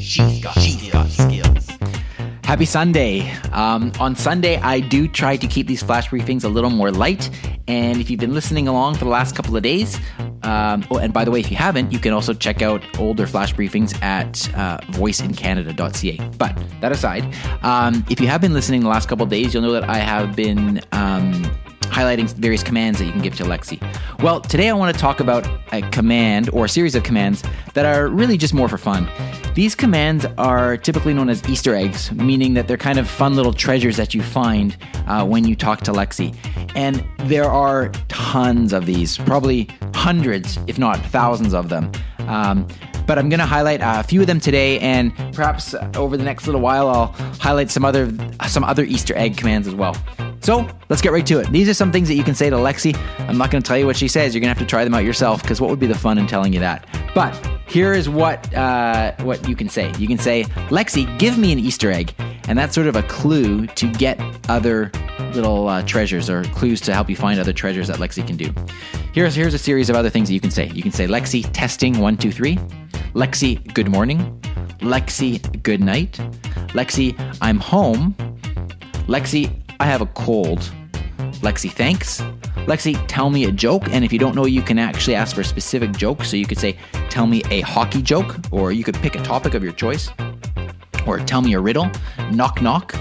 She's got, got skills. Happy Sunday. Um, on Sunday, I do try to keep these flash briefings a little more light. And if you've been listening along for the last couple of days, um, oh, and by the way, if you haven't, you can also check out older flash briefings at uh, voiceincanada.ca. But that aside, um, if you have been listening the last couple of days, you'll know that I have been um, highlighting various commands that you can give to Lexi. Well, today I want to talk about a command or a series of commands that are really just more for fun. These commands are typically known as Easter eggs, meaning that they're kind of fun little treasures that you find uh, when you talk to Lexi. And there are tons of these, probably hundreds, if not thousands of them. Um, but I'm going to highlight a few of them today, and perhaps over the next little while, I'll highlight some other some other Easter egg commands as well. So let's get right to it. These are some things that you can say to Lexi. I'm not going to tell you what she says. You're going to have to try them out yourself because what would be the fun in telling you that? But here is what uh, what you can say. You can say, Lexi, give me an Easter egg, and that's sort of a clue to get other little uh, treasures or clues to help you find other treasures that Lexi can do. Here's here's a series of other things that you can say. You can say, Lexi, testing one two three. Lexi, good morning. Lexi, good night. Lexi, I'm home. Lexi, I have a cold. Lexi, thanks. Lexi, tell me a joke. And if you don't know, you can actually ask for a specific joke. So you could say, tell me a hockey joke, or you could pick a topic of your choice, or tell me a riddle. Knock, knock.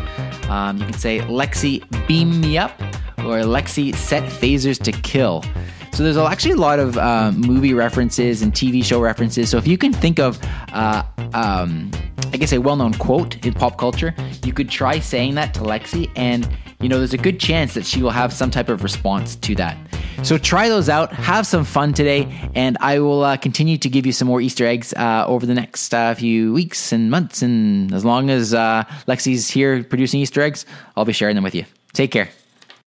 Um, you can say, Lexi, beam me up, or Lexi, set phasers to kill. So there's actually a lot of uh, movie references and TV show references. So if you can think of, uh, um, I guess, a well-known quote in pop culture, you could try saying that to Lexi, and you know there's a good chance that she will have some type of response to that. So try those out, have some fun today, and I will uh, continue to give you some more Easter eggs uh, over the next uh, few weeks and months. And as long as uh, Lexi's here producing Easter eggs, I'll be sharing them with you. Take care.